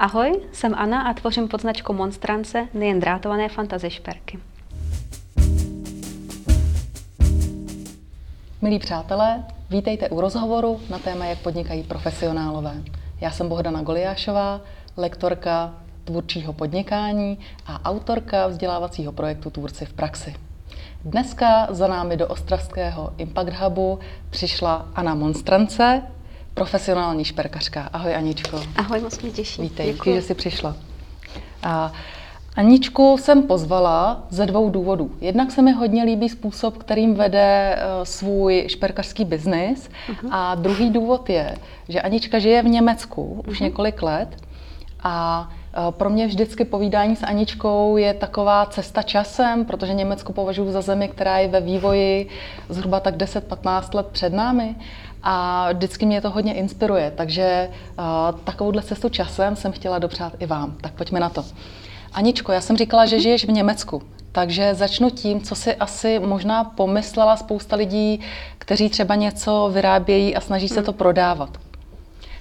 Ahoj, jsem Anna a tvořím pod značkou Monstrance nejen drátované fantasy šperky. Milí přátelé, vítejte u rozhovoru na téma, jak podnikají profesionálové. Já jsem Bohdana Goliášová, lektorka tvůrčího podnikání a autorka vzdělávacího projektu Tvůrci v praxi. Dneska za námi do Ostravského Impact Hubu přišla Anna Monstrance, profesionální šperkařka. Ahoj Aničko. Ahoj, moc mě těší. Vítej, díky, že jsi přišla. A Aničku jsem pozvala ze dvou důvodů. Jednak se mi hodně líbí způsob, kterým vede uh, svůj šperkařský biznis. Uh-huh. A druhý důvod je, že Anička žije v Německu už uh-huh. několik let a uh, pro mě vždycky povídání s Aničkou je taková cesta časem, protože Německo považuji za zemi, která je ve vývoji zhruba tak 10-15 let před námi a vždycky mě to hodně inspiruje, takže uh, takovouhle cestu časem jsem chtěla dopřát i vám. Tak pojďme na to. Aničko, já jsem říkala, že žiješ v Německu, takže začnu tím, co si asi možná pomyslela spousta lidí, kteří třeba něco vyrábějí a snaží se to prodávat.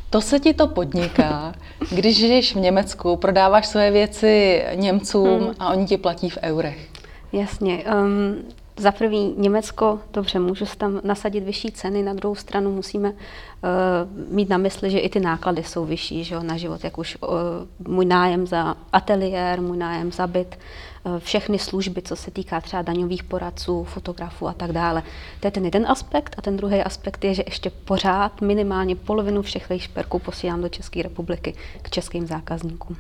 To se ti to podniká, když žiješ v Německu, prodáváš své věci Němcům hmm. a oni ti platí v eurech. Jasně. Um, za prvý Německo, dobře, můžu se tam nasadit vyšší ceny, na druhou stranu musíme uh, mít na mysli, že i ty náklady jsou vyšší že jo, na život, jak už uh, můj nájem za ateliér, můj nájem za byt, uh, všechny služby, co se týká třeba daňových poradců, fotografů a tak dále. To je ten jeden aspekt a ten druhý aspekt je, že ještě pořád minimálně polovinu všech šperků posílám do České republiky k českým zákazníkům.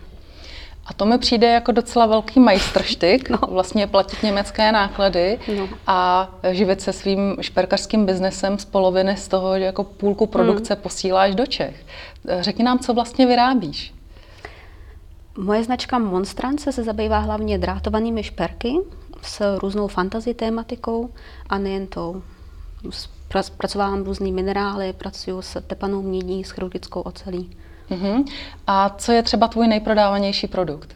A to mi přijde jako docela velký majstrštyk, no. vlastně platit německé náklady no. a živit se svým šperkařským biznesem z poloviny z toho, že jako půlku produkce hmm. posíláš do Čech. Řekni nám, co vlastně vyrábíš. Moje značka Monstrance se zabývá hlavně drátovanými šperky s různou fantasy tématikou a nejen tou. Pracovávám různý minerály, pracuji s tepanou mědí, s chirurgickou ocelí. Uh-huh. A co je třeba tvůj nejprodávanější produkt?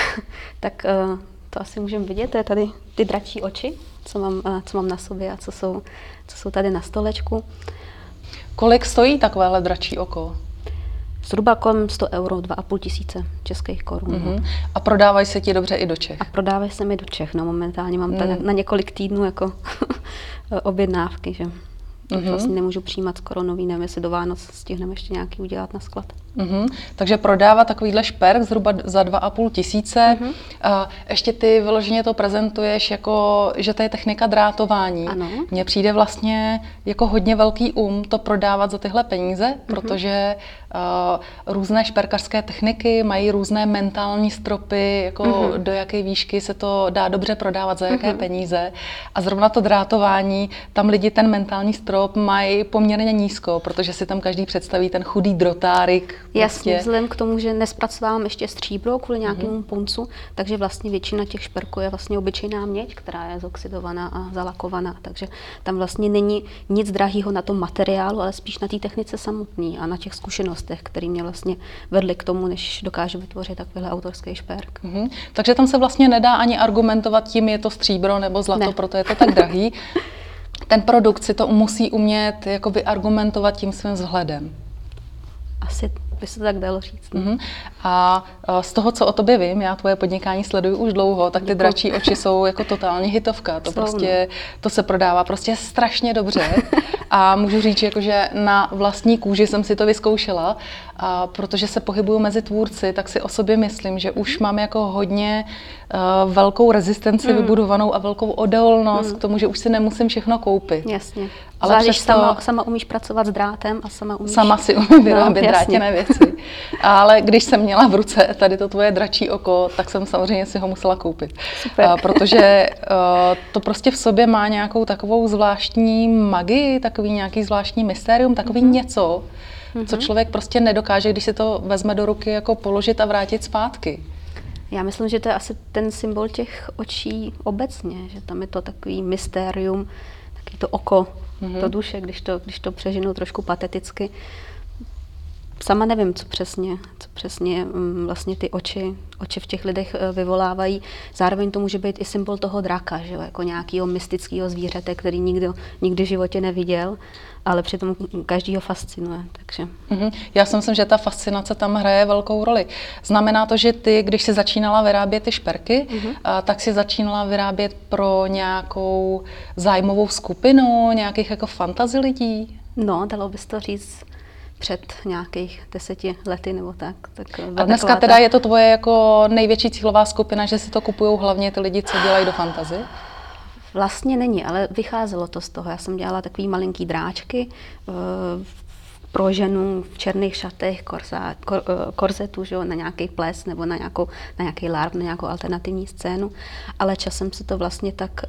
tak uh, to asi můžeme vidět, to je tady ty dračí oči, co mám, uh, co mám na sobě a co jsou, co jsou tady na stolečku. Kolik stojí takovéhle dračí oko? Zhruba kolem 100 euro, 2,5 tisíce českých korun. Uh-huh. A prodávají se ti dobře i do Čech? A prodávají se mi do Čech, no momentálně mám uh-huh. na několik týdnů jako objednávky, že mm-hmm. vlastně nemůžu přijímat skoro nový, nevím, jestli do Vánoc stihneme ještě nějaký udělat na sklad. Mm-hmm. Takže prodává takovýhle šperk zhruba za 2,5 tisíce. Mm-hmm. A ještě ty vyloženě to prezentuješ jako, že to je technika drátování. Ano. Mně přijde vlastně jako hodně velký um to prodávat za tyhle peníze, mm-hmm. protože uh, různé šperkařské techniky mají různé mentální stropy, jako mm-hmm. do jaké výšky se to dá dobře prodávat, za jaké mm-hmm. peníze. A zrovna to drátování, tam lidi ten mentální strop mají poměrně nízko, protože si tam každý představí ten chudý drotárik, Jasně, prostě... vzhledem k tomu, že nespracovávám ještě stříbro kvůli nějakému mm-hmm. puncu, takže vlastně většina těch šperků je vlastně obyčejná měď, která je zoxidovaná a zalakovaná, takže tam vlastně není nic drahého na tom materiálu, ale spíš na té technice samotné a na těch zkušenostech, které mě vlastně vedly k tomu, než dokážu vytvořit takovýhle autorský šperk. Mm-hmm. Takže tam se vlastně nedá ani argumentovat tím, je to stříbro nebo zlato, ne. proto je to tak drahý. Ten produkt si to musí umět jako vyargumentovat tím svým vzhledem. Asi by se to tak dalo říct. Mm-hmm. A z toho, co o tobě vím, já tvoje podnikání sleduju už dlouho, tak ty dračí oči jsou jako totálně hitovka. To, prostě, no. to se prodává prostě strašně dobře. A můžu říct, jako, že na vlastní kůži jsem si to vyzkoušela, a protože se pohybuju mezi tvůrci, tak si o sobě myslím, že už mám jako hodně uh, velkou rezistenci mm. vybudovanou a velkou odolnost mm. k tomu, že už si nemusím všechno koupit. Jasně. Ale Zvlášť, přesto... sama, sama umíš pracovat s drátem a sama umíš... Sama si umím vyrábět no, drátěné věci. Ale když jsem měla v ruce tady to tvoje dračí oko, tak jsem samozřejmě si ho musela koupit. Super. Uh, protože uh, to prostě v sobě má nějakou takovou zvláštní magii, takový nějaký zvláštní mystérium, takový mm-hmm. něco, mm-hmm. co člověk prostě nedokáže, když si to vezme do ruky, jako položit a vrátit zpátky. Já myslím, že to je asi ten symbol těch očí obecně, že tam je to takový mystérium, taky to oko, mm-hmm. to duše, když to, když to přežinu trošku pateticky. Sama nevím, co přesně, co přesně mm, vlastně ty oči, oči v těch lidech eh, vyvolávají. Zároveň to může být i symbol toho draka, že jo? jako nějakého mystického zvířete, který nikdo nikdy v životě neviděl, ale přitom každý ho fascinuje. Takže. Mm-hmm. Já si myslím, že ta fascinace tam hraje velkou roli. Znamená to, že ty, když jsi začínala vyrábět ty šperky, mm-hmm. a, tak si začínala vyrábět pro nějakou zájmovou skupinu, nějakých jako fantazy lidí? No, dalo bys to říct před nějakých deseti lety nebo tak. tak a dneska teda je to tvoje jako největší cílová skupina, že si to kupují hlavně ty lidi, co dělají do fantazy? Vlastně není, ale vycházelo to z toho. Já jsem dělala takový malinký dráčky, eh, pro ženu v černých šatech, korza, kor, eh, korzetu, že jo, na nějaký ples nebo na, nějakou, na nějaký larv, na nějakou alternativní scénu, ale časem se to vlastně tak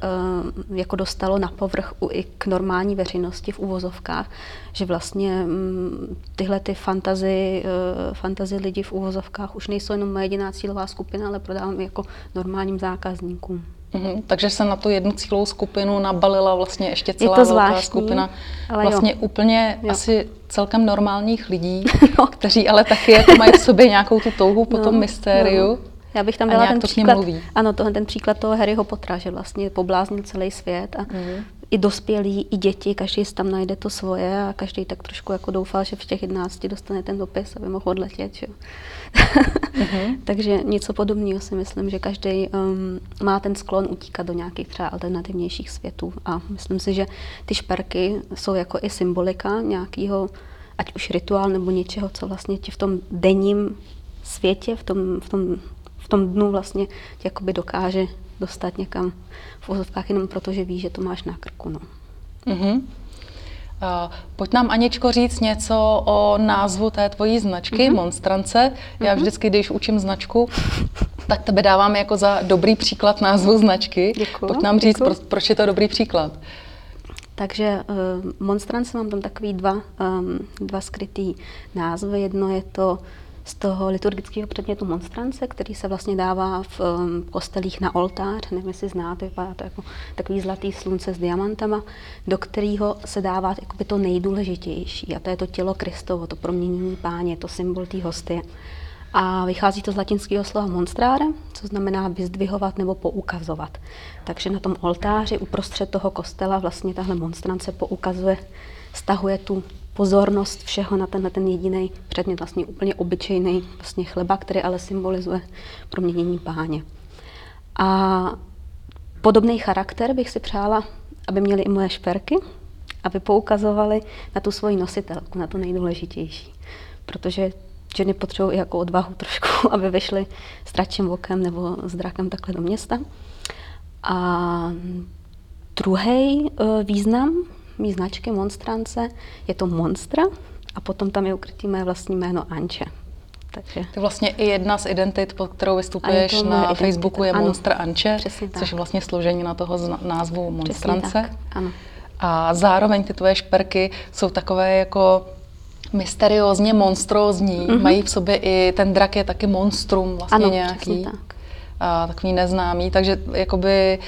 uh, jako dostalo na povrch u, i k normální veřejnosti v uvozovkách, že vlastně um, tyhle ty fantazy, uh, fantazy lidi v uvozovkách už nejsou jenom moje jediná cílová skupina, ale prodávám jako normálním zákazníkům. Mm-hmm, takže se na tu jednu cílovou skupinu nabalila vlastně ještě celá velká zvláštní, skupina ale vlastně jo. úplně jo. asi celkem normálních lidí, no. kteří ale taky jako mají v sobě nějakou tu touhu po no, tom mystériu. No. Já bych tam dala ten příklad, ano, tohle ten příklad toho Harryho Pottera, že vlastně pobláznil celý svět a mm. I dospělí, i děti, každý si tam najde to svoje a každý tak trošku jako doufal, že v těch 11 dostane ten dopis, aby mohl odletět. Že? mm-hmm. Takže něco podobného si myslím, že každý um, má ten sklon utíkat do nějakých třeba alternativnějších světů a myslím si, že ty šperky jsou jako i symbolika nějakého, ať už rituál nebo něčeho, co vlastně ti v tom denním světě, v tom, v tom v tom dnu vlastně tě jakoby dokáže dostat někam v úzovkách jenom proto, že ví, že to máš na krku. No. Mm-hmm. Uh, pojď nám, Aničko, říct něco o názvu té tvojí značky, mm-hmm. Monstrance. Já mm-hmm. vždycky, když učím značku, tak tebe dávám jako za dobrý příklad názvu značky. Děkuju, Pojď nám říct, pro, proč je to dobrý příklad. Takže uh, Monstrance mám tam takový dva, um, dva skrytý názvy. Jedno je to z toho liturgického předmětu monstrance, který se vlastně dává v um, kostelích na oltář, nevím, jestli znáte, vypadá to jako takový zlatý slunce s diamantama, do kterého se dává jakoby to nejdůležitější, a to je to tělo Kristovo, to proměnění páně, to symbol té hostie. A vychází to z latinského slova monstrare, co znamená vyzdvihovat nebo poukazovat. Takže na tom oltáři uprostřed toho kostela vlastně tahle monstrance poukazuje, stahuje tu pozornost všeho na tenhle ten jediný předmět, vlastně úplně obyčejný vlastně chleba, který ale symbolizuje proměnění páně. A podobný charakter bych si přála, aby měly i moje šperky, aby poukazovali na tu svoji nositelku, na to nejdůležitější. Protože ženy potřebují jako odvahu trošku, aby vyšly s tračím okem nebo s drakem takhle do města. A druhý eh, význam mý značky Monstrance je to Monstra a potom tam je ukrytý mé vlastní jméno Anče. Takže. To vlastně i jedna z identit, pod kterou vystupuješ na identita. Facebooku, je ano, Monster Anče, což je vlastně složení na toho názvu Monstrance. tak, ano. A zároveň ty tvoje šperky jsou takové jako mysteriózně monstrózní. Mm-hmm. Mají v sobě i, ten drak je taky monstrum vlastně ano, nějaký. tak takový neznámý, takže jakoby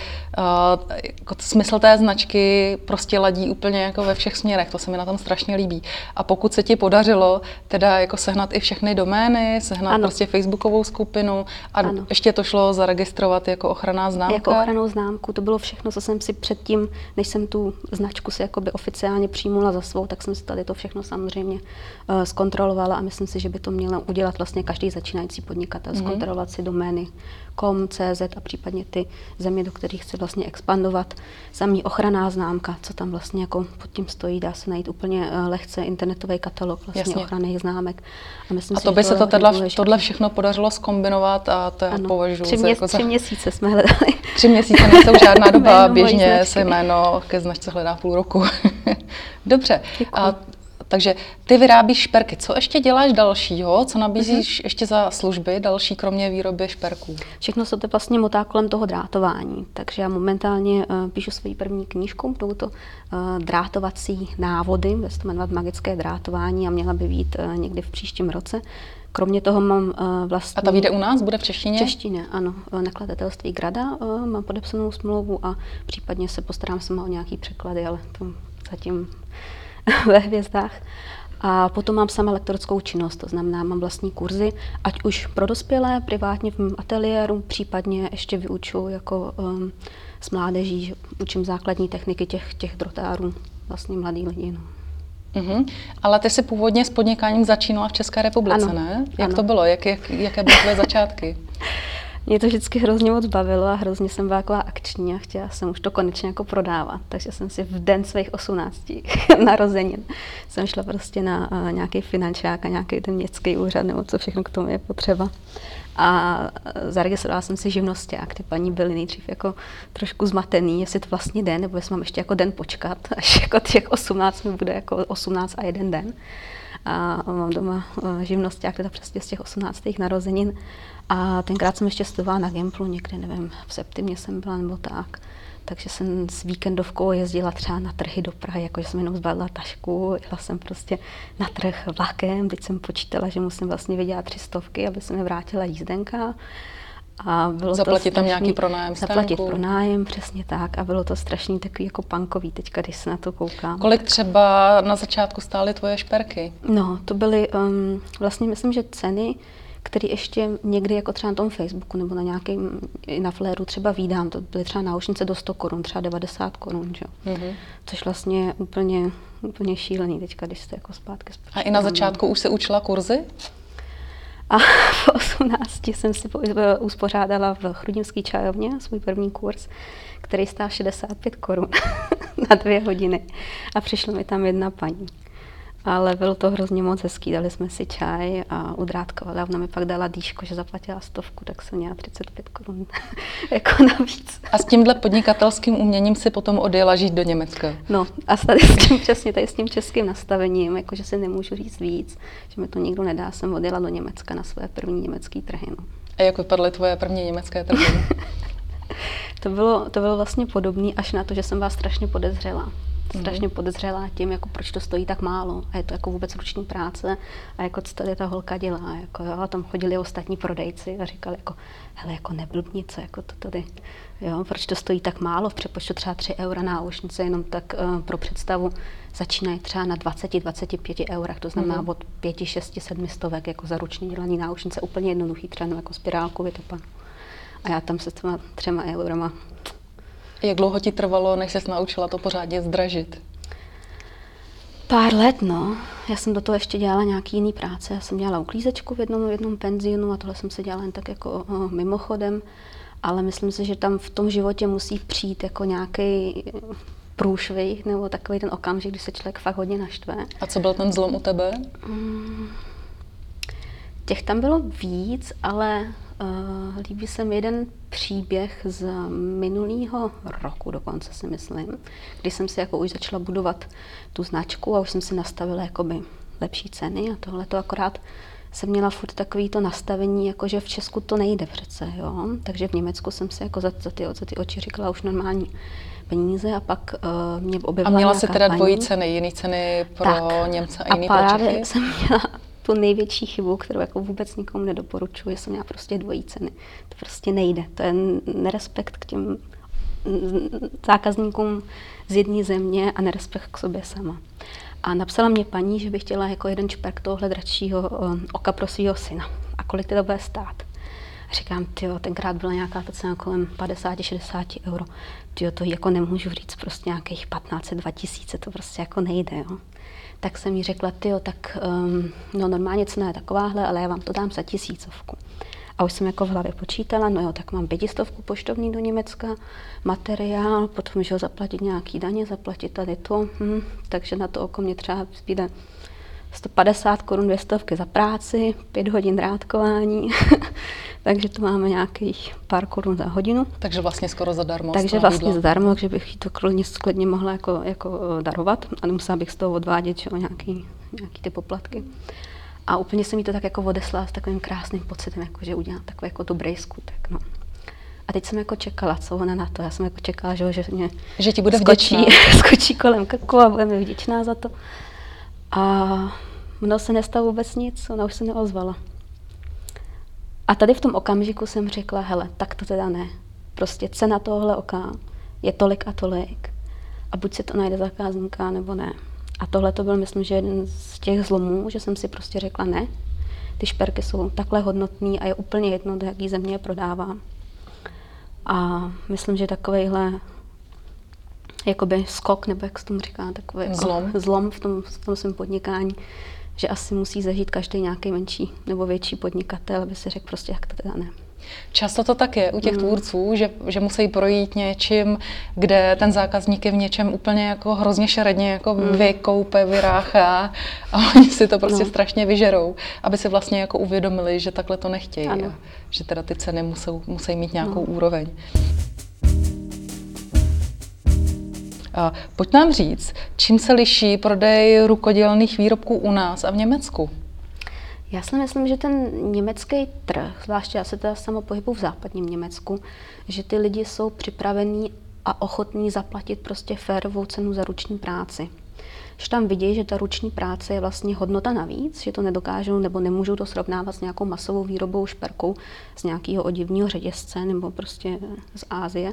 jako smysl té značky prostě ladí úplně jako ve všech směrech, to se mi na tom strašně líbí. A pokud se ti podařilo teda jako sehnat i všechny domény, sehnat ano. prostě facebookovou skupinu a ano. ještě to šlo zaregistrovat jako ochranná známka? Jako ochranou známku, to bylo všechno, co jsem si předtím, než jsem tu značku si jakoby oficiálně přijmula za svou, tak jsem si tady to všechno samozřejmě uh, zkontrolovala a myslím si, že by to měl udělat vlastně každý začínající podnikatel, mm-hmm. zkontrolovat si domény CZ a případně ty země, do kterých chce vlastně expandovat. Samý ochranná známka, co tam vlastně jako pod tím stojí, dá se najít úplně eh, lehce internetový katalog vlastně ochranných známek. A, myslím a to si, by se to teda, tohle všechno podařilo skombinovat a to já považuji tři, mě, jako tři za... měsíce jsme hledali. Tři měsíce nejsou žádná doba, běžně se jméno ke značce hledá půl roku. Dobře. A takže ty vyrábíš šperky. Co ještě děláš dalšího? Co nabízíš mm-hmm. ještě za služby další, kromě výroby šperků? Všechno se to vlastně motá kolem toho drátování. Takže já momentálně uh, píšu svoji první knížku, budou to uh, drátovací návody, bude se to jmenovat Magické drátování a měla by být uh, někdy v příštím roce. Kromě toho mám uh, vlastně... A ta vyjde u nás? Bude v češtině? V češtině, ano. Nakladatelství Grada uh, mám podepsanou smlouvu a případně se postarám sama o nějaký překlady, ale to zatím ve hvězdách. A potom mám sama lektorskou činnost, to znamená, mám vlastní kurzy, ať už pro dospělé, privátně v mém ateliéru, případně ještě vyučuji jako um, s mládeží, že učím základní techniky těch, těch drotárů, vlastně mladý lidi. No. Mm-hmm. Ale ty jsi původně s podnikáním začínala v České republice, Ano, ne? Jak ano. to bylo? Jak, jak, jaké byly tvoje začátky? Mě to vždycky hrozně moc bavilo a hrozně jsem byla taková akční a chtěla jsem už to konečně jako prodávat. Takže jsem si v den svých 18 narozenin jsem šla prostě na uh, nějaký finančák a nějaký ten městský úřad nebo co všechno k tomu je potřeba. A zaregistrovala jsem si živnosták. Ty paní byly nejdřív jako trošku zmatený, jestli to vlastně den, nebo jestli mám ještě jako den počkat, až jako těch 18 mi bude jako 18 a jeden den. A mám doma živnosták, teda přesně z těch 18. narozenin. A tenkrát jsem ještě studovala na Gimplu, někde, nevím, v septimě jsem byla nebo tak. Takže jsem s víkendovkou jezdila třeba na trhy do Prahy, jakože jsem jenom zbalila tašku, jela jsem prostě na trh vlakem, teď jsem počítala, že musím vlastně vydělat tři stovky, aby se mi vrátila jízdenka. A bylo Zaplatit to tam strašný, nějaký pronájem Zaplatit stanku. pronájem, přesně tak. A bylo to strašný takový jako punkový teďka, když se na to koukám. Kolik třeba na začátku stály tvoje šperky? No, to byly um, vlastně, myslím, že ceny, které ještě někdy jako třeba na tom Facebooku nebo na nějakém, na Fléru třeba vídám, to byly třeba náušnice do 100 korun, třeba 90 korun. Mm-hmm. Což vlastně je úplně, úplně šílený teďka, když jste jako zpátky A spočítám. i na začátku už se učila kurzy? A v 18 jsem si po- uspořádala v Chrudimské čajovně svůj první kurz, který stál 65 korun na dvě hodiny. A přišla mi tam jedna paní. Ale bylo to hrozně moc hezký, dali jsme si čaj a udrátkovali. A ona mi pak dala dýško, že zaplatila stovku, tak jsem měla 35 korun jako navíc. A s tímhle podnikatelským uměním si potom odjela žít do Německa. No a tady s tím, přesně tady s tím českým nastavením, jakože si nemůžu říct víc, že mi to nikdo nedá, jsem odjela do Německa na své první německé trhy. No. A jak vypadly tvoje první německé trhy? To bylo, to bylo vlastně podobné až na to, že jsem byla strašně podezřelá. Strašně podezřelá tím, jako proč to stojí tak málo. A je to jako vůbec ruční práce. A jako co tady ta holka dělá. Jako, jo, a tam chodili ostatní prodejci a říkali jako, hele, jako neblbni, co jako to tady. Jo, proč to stojí tak málo? V přepočtu třeba 3 eura na náušnice, jenom tak uh, pro představu, začínají třeba na 20-25 eurech, to znamená Mhm. od 5, 6, 7 stovek jako za ručně dělaný náušnice, úplně jednoduchý, třeba jako spirálku vytopan. A já tam se s těma třema eurama Jak dlouho ti trvalo, než ses naučila to pořádně zdražit? Pár let, no. Já jsem do toho ještě dělala nějaký jiný práce. Já jsem dělala uklízečku v jednom, v jednom penzionu a tohle jsem se dělala jen tak jako mimochodem. Ale myslím si, že tam v tom životě musí přijít jako nějaký průšvih nebo takový ten okamžik, kdy se člověk fakt hodně naštve. A co byl ten zlom u tebe? Těch tam bylo víc, ale uh, líbí se mi jeden příběh z minulého roku dokonce si myslím, kdy jsem si jako už začala budovat tu značku a už jsem si nastavila jakoby lepší ceny a tohle to akorát jsem měla furt takový to nastavení, jako že v Česku to nejde přece, jo. Takže v Německu jsem si jako za, za, ty, za ty oči říkala už normální peníze a pak uh, mě A objevila měla jsi nějaká teda paní. dvojí ceny, jiný ceny pro Tak. Němce a A jiný pro Čechy? jsem měla tu největší chybu, kterou jako vůbec nikomu nedoporučuji, jsem měla prostě dvojí ceny. To prostě nejde. To je nerespekt k těm zákazníkům z jedné země a nerespekt k sobě sama. A napsala mě paní, že by chtěla jako jeden čperk tohohle dračího um, oka pro svého syna. A kolik to bude stát? A říkám, ty tenkrát byla nějaká ta cena kolem 50-60 euro. Tyjo, to jako nemůžu říct prostě nějakých 15 2000, to prostě jako nejde, jo. Tak jsem jí řekla, ty tak um, no normálně cena je takováhle, ale já vám to dám za tisícovku. A už jsem jako v hlavě počítala, no jo, tak mám pětistovku poštovní do Německa, materiál, potom, že ho zaplatit nějaký daně, zaplatit tady to, hm, takže na to oko mě třeba zbyde 150 korun, dvě stovky za práci, pět hodin drátkování, takže to máme nějakých pár korun za hodinu. Takže vlastně skoro zadarmo. Takže vlastně jídla. zadarmo, takže bych to klidně, klidně mohla jako, jako eh, darovat a nemusela bych z toho odvádět že, nějaký, nějaký ty poplatky. A úplně jsem jí to tak jako odeslala s takovým krásným pocitem, jako, že udělám takový jako dobrý skutek. No. A teď jsem jako čekala, co ona na to. Já jsem jako čekala, že, že mě Že ti bude skočí, skočí kolem krku a bude mi vděčná za to. A mnou se nestalo vůbec nic, ona už se neozvala. A tady v tom okamžiku jsem řekla, hele, tak to teda ne. Prostě cena tohle oka je tolik a tolik. A buď si to najde zákazníka, nebo ne. A tohle to byl, myslím, že jeden z těch zlomů, že jsem si prostě řekla ne, ty šperky jsou takhle hodnotný a je úplně jedno, do jaký země je prodávám. A myslím, že takovejhle jakoby skok, nebo jak se tomu říká, takový jako zlom, zlom v tom, v tom svém podnikání, že asi musí zažít každý nějaký menší nebo větší podnikatel, aby si řekl prostě, jak to teda ne. Často to tak je u těch mm. tvůrců, že, že musí projít něčím, kde ten zákazník je v něčem úplně jako hrozně šeredně jako mm. vykoupe, vyráchá a oni si to prostě no. strašně vyžerou, aby si vlastně jako uvědomili, že takhle to nechtějí ano. a že teda ty ceny musou, musí mít nějakou no. úroveň. Pojď nám říct, čím se liší prodej rukodělných výrobků u nás a v Německu? Já si myslím, že ten německý trh, zvláště já se teda sama pohybu v západním Německu, že ty lidi jsou připravení a ochotní zaplatit prostě férovou cenu za ruční práci. Že tam vidí, že ta ruční práce je vlastně hodnota navíc, že to nedokážou nebo nemůžou to srovnávat s nějakou masovou výrobou šperkou z nějakého odivního řetězce nebo prostě z Ázie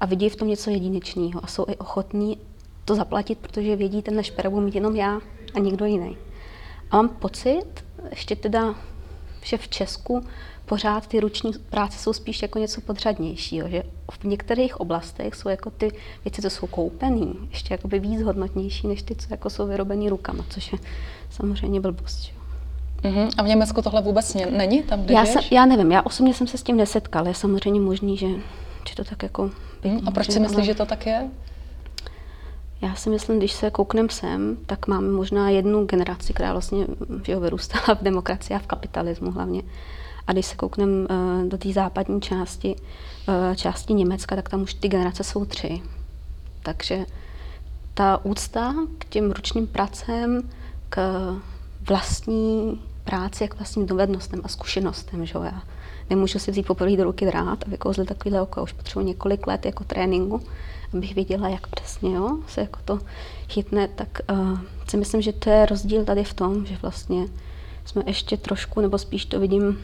a vidí v tom něco jedinečného a jsou i ochotní to zaplatit, protože vědí, ten šperk budu mít jenom já a nikdo jiný. A mám pocit, ještě teda, že v Česku pořád ty ruční práce jsou spíš jako něco podřadnějšího, že v některých oblastech jsou jako ty věci, co jsou koupený, ještě jakoby víc hodnotnější, než ty, co jako jsou vyrobený rukama, což je samozřejmě blbost. Že? Uh-huh. A v Německu tohle vůbec není? Tam, kde já, se, já nevím, já osobně jsem se s tím nesetkala, je samozřejmě možný, že, že to tak jako... Uh-huh. A proč si myslíš, ale... že to tak je? Já si myslím, když se kouknem sem, tak máme možná jednu generaci, která vlastně že vyrůstala v demokracii a v kapitalismu hlavně. A když se kouknem uh, do té západní části, uh, části Německa, tak tam už ty generace jsou tři. Takže ta úcta k těm ručním pracem, k vlastní práci, k vlastním dovednostem a zkušenostem, že jo, já nemůžu si vzít poprvé do ruky drát a vykouzlit takovýhle oko, už potřebuji několik let jako tréninku, abych věděla, jak přesně jo, se jako to chytne, tak uh, si myslím, že to je rozdíl tady v tom, že vlastně jsme ještě trošku, nebo spíš to vidím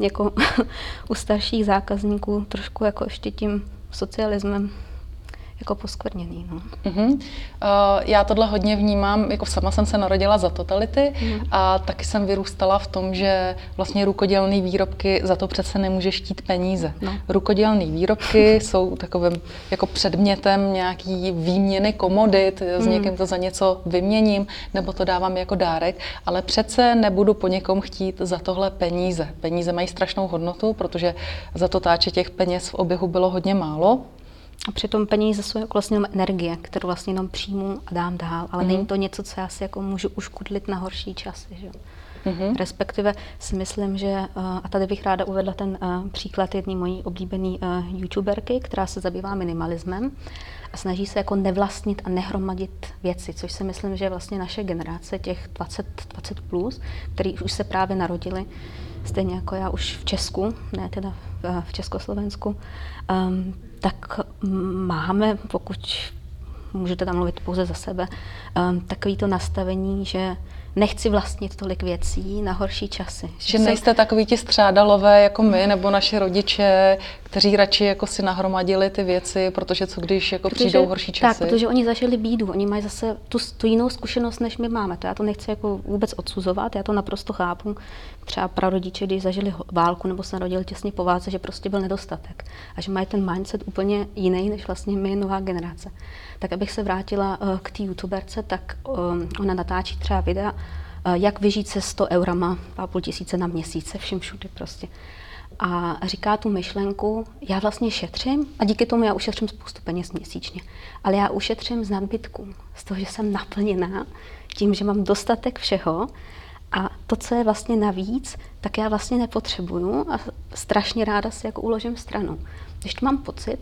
jako u starších zákazníků, trošku jako ještě tím socialismem jako poskvrněný. No. Uh-huh. Uh, já tohle hodně vnímám, jako sama jsem se narodila za totality uh-huh. a taky jsem vyrůstala v tom, že vlastně rukodělné výrobky za to přece nemůže štít peníze. No. Rukodělné výrobky jsou takovým jako předmětem nějaký výměny komodit, s uh-huh. někým to za něco vyměním, nebo to dávám jako dárek, ale přece nebudu po někom chtít za tohle peníze. Peníze mají strašnou hodnotu, protože za to táče těch peněz v oběhu bylo hodně málo, a přitom peníze jsou jako vlastně jenom energie, kterou vlastně jenom přijmu a dám dál, ale mm-hmm. není to něco, co já si jako můžu uškudlit na horší časy. Že? Mm-hmm. Respektive si myslím, že, eh, a tady bych ráda uvedla ten uh, příklad jedné mojí oblíbené uh, youtuberky, která se zabývá minimalismem a snaží se jako nevlastnit a nehromadit věci, což si myslím, že je vlastně naše generace, těch 20, 20 plus, který už se právě narodili, stejně jako já už v Česku, ne teda v Československu, um, tak máme, pokud můžete tam mluvit pouze za sebe, um, takový to nastavení, že nechci vlastnit tolik věcí na horší časy. Že, že nejste takový ti střádalové jako my, nebo naši rodiče, kteří radši jako si nahromadili ty věci, protože co když jako protože, přijdou horší časy. Tak, protože oni zažili bídu, oni mají zase tu, tu jinou zkušenost, než my máme. To já to nechci jako vůbec odsuzovat, já to naprosto chápu. Třeba prarodiče, když zažili válku nebo se narodili těsně po válce, že prostě byl nedostatek a že mají ten mindset úplně jiný, než vlastně my, nová generace. Tak abych se vrátila uh, k té youtuberce, tak um, ona natáčí třeba videa, uh, jak vyžít se 100 eurama, půl tisíce na měsíce, všem všude prostě a říká tu myšlenku, já vlastně šetřím a díky tomu já ušetřím spoustu peněz měsíčně, ale já ušetřím z nadbytku, z toho, že jsem naplněná tím, že mám dostatek všeho a to, co je vlastně navíc, tak já vlastně nepotřebuju a strašně ráda si jako uložím stranu. Když mám pocit,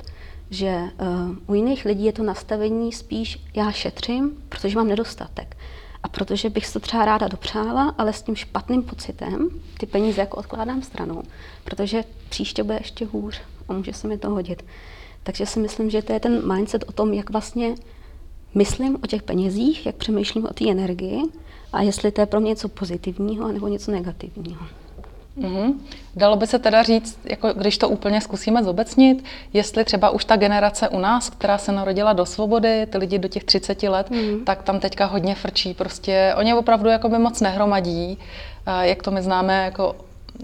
že uh, u jiných lidí je to nastavení spíš já šetřím, protože mám nedostatek. A protože bych to třeba ráda dopřála, ale s tím špatným pocitem ty peníze jako odkládám stranou, protože příště bude ještě hůř a může se mi to hodit. Takže si myslím, že to je ten mindset o tom, jak vlastně myslím o těch penězích, jak přemýšlím o té energii a jestli to je pro mě něco pozitivního nebo něco negativního. Mm-hmm. Dalo by se teda říct, jako když to úplně zkusíme zobecnit, jestli třeba už ta generace u nás, která se narodila do svobody, ty lidi do těch 30 let, mm. tak tam teďka hodně frčí. Prostě oni opravdu jako by moc nehromadí, jak to my známe jako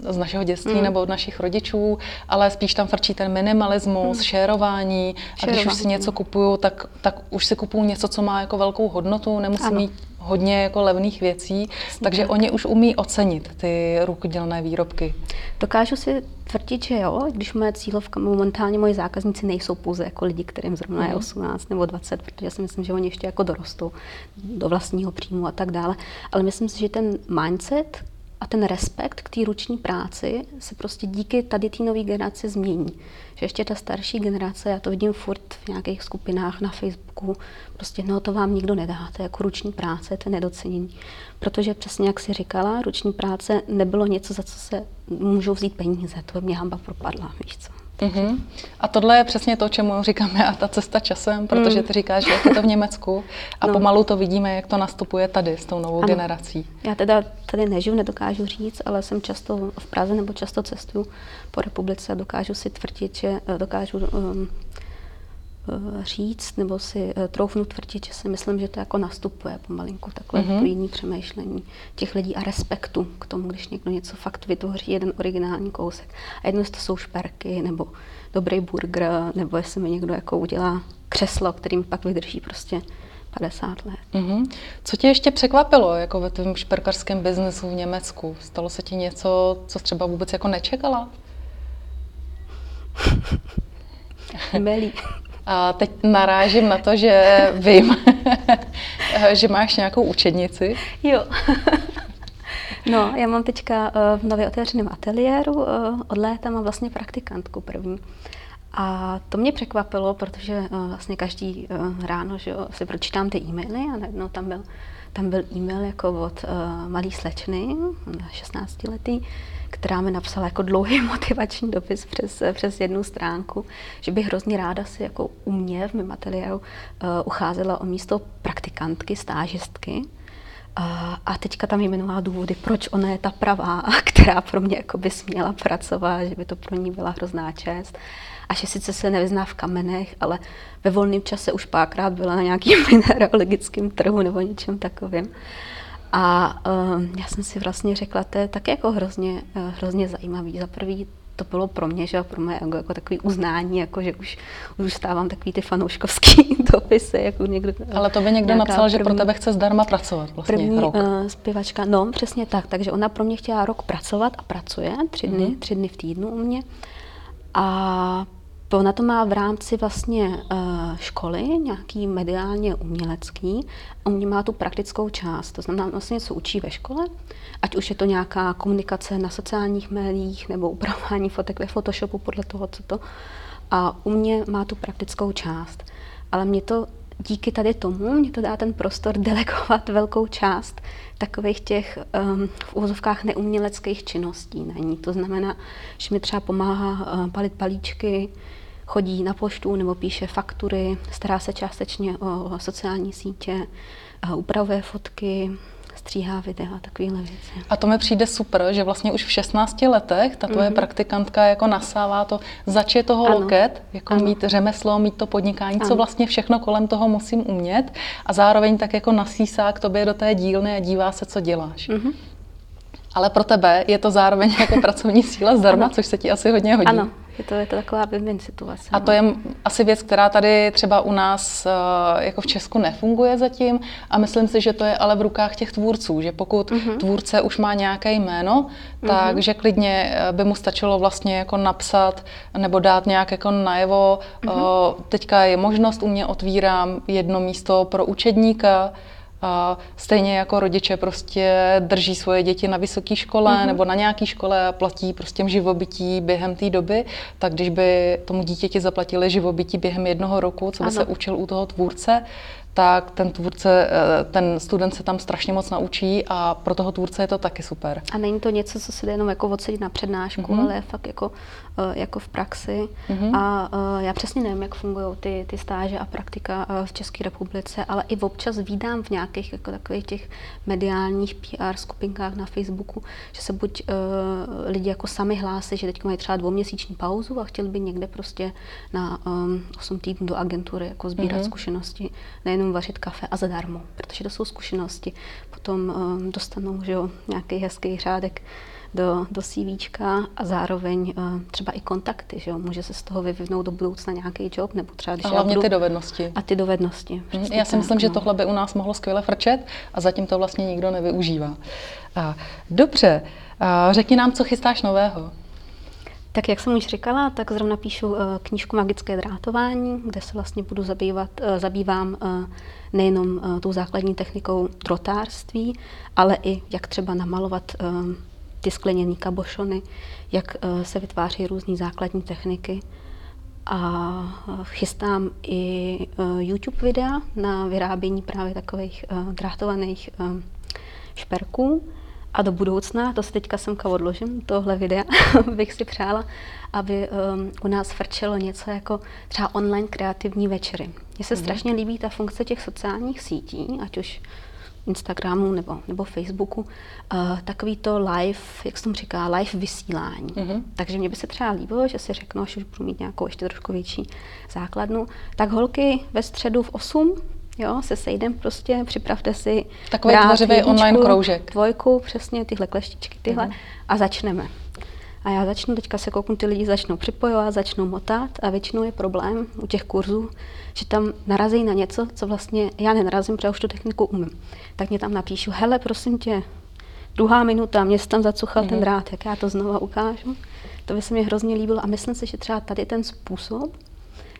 z našeho dětství mm. nebo od našich rodičů, ale spíš tam frčí ten minimalismus, mm. šérování. A když už si něco kupuju, tak, tak už si kupuju něco, co má jako velkou hodnotu, nemusím ano. mít hodně jako levných věcí, Jasně takže tak. oni už umí ocenit ty rukodělné výrobky. Dokážu si tvrdit, že jo, když moje cílovka, momentálně moji zákazníci nejsou pouze jako lidi, kterým zrovna je 18 mhm. nebo 20, protože si myslím, že oni ještě jako dorostou do vlastního příjmu a tak dále. Ale myslím si, že ten mindset, a ten respekt k té ruční práci se prostě díky tady té nové generaci změní. Že ještě ta starší generace, já to vidím furt v nějakých skupinách na Facebooku, prostě no to vám nikdo nedá, to je jako ruční práce, to je nedocenění. Protože přesně jak si říkala, ruční práce nebylo něco, za co se můžou vzít peníze, to mě hamba propadla, víš co. Mm-hmm. A tohle je přesně to, čemu říkáme a ta cesta časem, protože ty říkáš, že je to v Německu a no. pomalu to vidíme, jak to nastupuje tady s tou novou ano. generací. Já teda tady nežiju, nedokážu říct, ale jsem často v Praze nebo často cestuju po republice a dokážu si tvrdit, že eh, dokážu um, říct nebo si uh, troufnu tvrdit, že si myslím, že to jako nastupuje pomalinku, takhle mm-hmm. to jiný přemýšlení těch lidí a respektu k tomu, když někdo něco fakt vytvoří, jeden originální kousek. A jedno, to jsou šperky nebo dobrý burger, nebo jestli mi někdo jako udělá křeslo, kterým pak vydrží prostě 50 let. Mm-hmm. Co tě ještě překvapilo jako ve tvém šperkarském biznesu v Německu? Stalo se ti něco, co třeba vůbec jako nečekala? Melí. A teď narážím na to, že vím, že máš nějakou učednici. Jo. No, já mám teďka uh, v nově otevřeném ateliéru, uh, od léta mám vlastně praktikantku první. A to mě překvapilo, protože uh, vlastně každý uh, ráno že jo, si pročítám ty e-maily a najednou tam byl, tam byl e-mail jako od uh, malý slečny, 16 letý, která mi napsala jako dlouhý motivační dopis přes, přes jednu stránku, že bych hrozně ráda si jako u mě v mém ateliéru uh, ucházela o místo praktikantky, stážistky. A, teďka tam jmenovala důvody, proč ona je ta pravá, která pro mě jako by směla pracovat, že by to pro ní byla hrozná čest. A že sice se nevyzná v kamenech, ale ve volném čase už párkrát byla na nějakým mineralogickém trhu nebo něčem takovým. A uh, já jsem si vlastně řekla, to je tak jako hrozně, uh, hrozně zajímavý. Za prvý to bylo pro mě, že pro mě jako, jako takový uznání, jako že už, už stávám takový ty fanouškovský dopisy, jako někdo. Ale to by někdo napsal, první, že pro tebe chce zdarma pracovat vlastně první, rok. Uh, zpěvačka, no přesně tak, takže ona pro mě chtěla rok pracovat a pracuje, tři dny, mm. tři dny v týdnu u mě. A Ona to má v rámci vlastně uh, školy, nějaký mediálně umělecký, a mě má tu praktickou část. To znamená, vlastně něco učí ve škole, ať už je to nějaká komunikace na sociálních médiích nebo upravování fotek ve Photoshopu podle toho, co to. A u mě má tu praktickou část. Ale mě to díky tady tomu mě to dá ten prostor delegovat velkou část takových těch um, v úvozovkách neuměleckých činností na ní. To znamená, že mi třeba pomáhá uh, palit palíčky, chodí na poštu nebo píše faktury, stará se částečně o, sociální sítě, uh, upravuje fotky, stříhá videa, takovéhle věci. A to mi přijde super, že vlastně už v 16 letech ta tvoje mm-hmm. praktikantka jako nasává to, zač je toho ano. loket, jako ano. mít řemeslo, mít to podnikání, ano. co vlastně všechno kolem toho musím umět a zároveň tak jako nasísá k tobě do té dílny a dívá se, co děláš. Mm-hmm. Ale pro tebe je to zároveň jako pracovní síla zdarma, což se ti asi hodně hodí. Ano, je to, je to taková win situace. A to je asi věc, která tady třeba u nás eh, jako v Česku nefunguje zatím a myslím si, že to je ale v rukách těch tvůrců, že pokud uh-huh. tvůrce už má nějaké jméno, uh-huh. takže klidně eh, by mu stačilo vlastně jako napsat nebo dát nějak jako najevo, uh-huh. teďka je možnost, u mě otvírám jedno místo pro učedníka, a stejně jako rodiče prostě drží svoje děti na vysoké škole mm-hmm. nebo na nějaké škole a platí prostě živobytí během té doby, tak když by tomu dítěti zaplatili živobytí během jednoho roku, co by ano. se učil u toho tvůrce, tak ten tvůrce, eh, ten student se tam strašně moc naučí a pro toho tvůrce je to taky super. A není to něco, co se jde jenom jako odsedit na přednášku, mm-hmm. ale je fakt jako, eh, jako v praxi. Mm-hmm. A eh, já přesně nevím, jak fungují ty, ty stáže a praktika v České republice, ale i občas vídám v nějakých jako takových těch mediálních PR skupinkách na Facebooku, že se buď uh, lidi jako sami hlásí, že teď mají třeba dvouměsíční pauzu a chtěli by někde prostě na um, 8 týdnů do agentury jako sbírat mm-hmm. zkušenosti, nejenom vařit kafe a zadarmo, protože to jsou zkušenosti. Potom um, dostanou že jo, nějaký hezký řádek do, do CVčka a zároveň uh, třeba i kontakty, že jo? může se z toho vyvinout do budoucna nějaký job, nebo třeba když a hlavně budu, ty dovednosti. A ty dovednosti. Hmm, já si myslím, no. že tohle by u nás mohlo skvěle frčet a zatím to vlastně nikdo nevyužívá. A, dobře, a řekni nám, co chystáš nového. Tak jak jsem už říkala, tak zrovna píšu uh, knížku Magické drátování, kde se vlastně budu zabývat, uh, zabývám uh, nejenom tou základní technikou drotárství, ale i jak třeba namalovat ty skleněné kabošony, jak se vytváří různé základní techniky. A chystám i YouTube videa na vyrábění právě takových drátovaných šperků. A do budoucna, to si teďka semka odložím, tohle videa, bych si přála, aby um, u nás frčelo něco jako třeba online kreativní večery. Mně se mm-hmm. strašně líbí ta funkce těch sociálních sítí, ať už Instagramu nebo, nebo Facebooku, uh, takový to live, jak se tomu říká, live vysílání. Mm-hmm. Takže mě by se třeba líbilo, že si řeknu, až už budu mít nějakou ještě trošku větší základnu, tak holky ve středu v 8 Jo, se sejdem prostě, připravte si Takový tvořivý online kroužek. Dvojku, přesně tyhle kleštičky, tyhle, mm-hmm. a začneme. A já začnu, teďka se kouknu, ty lidi začnou připojovat, začnou motat a většinou je problém u těch kurzů, že tam narazí na něco, co vlastně já nenarazím, protože už tu techniku umím. Tak mě tam napíšu, hele, prosím tě, druhá minuta, mě se tam zacuchal mm-hmm. ten mhm. drát, jak já to znova ukážu. To by se mi hrozně líbilo a myslím si, že třeba tady ten způsob,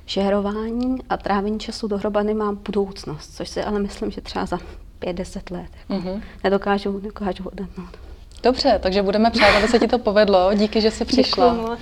šerování a trávení času dohromady má budoucnost, což si ale myslím, že třeba za 5-10 let jako mm-hmm. nedokážu, nedokážu odhadnout. Dobře, takže budeme přát, aby se ti to povedlo. Díky, že jsi přišla. Děkuji moc.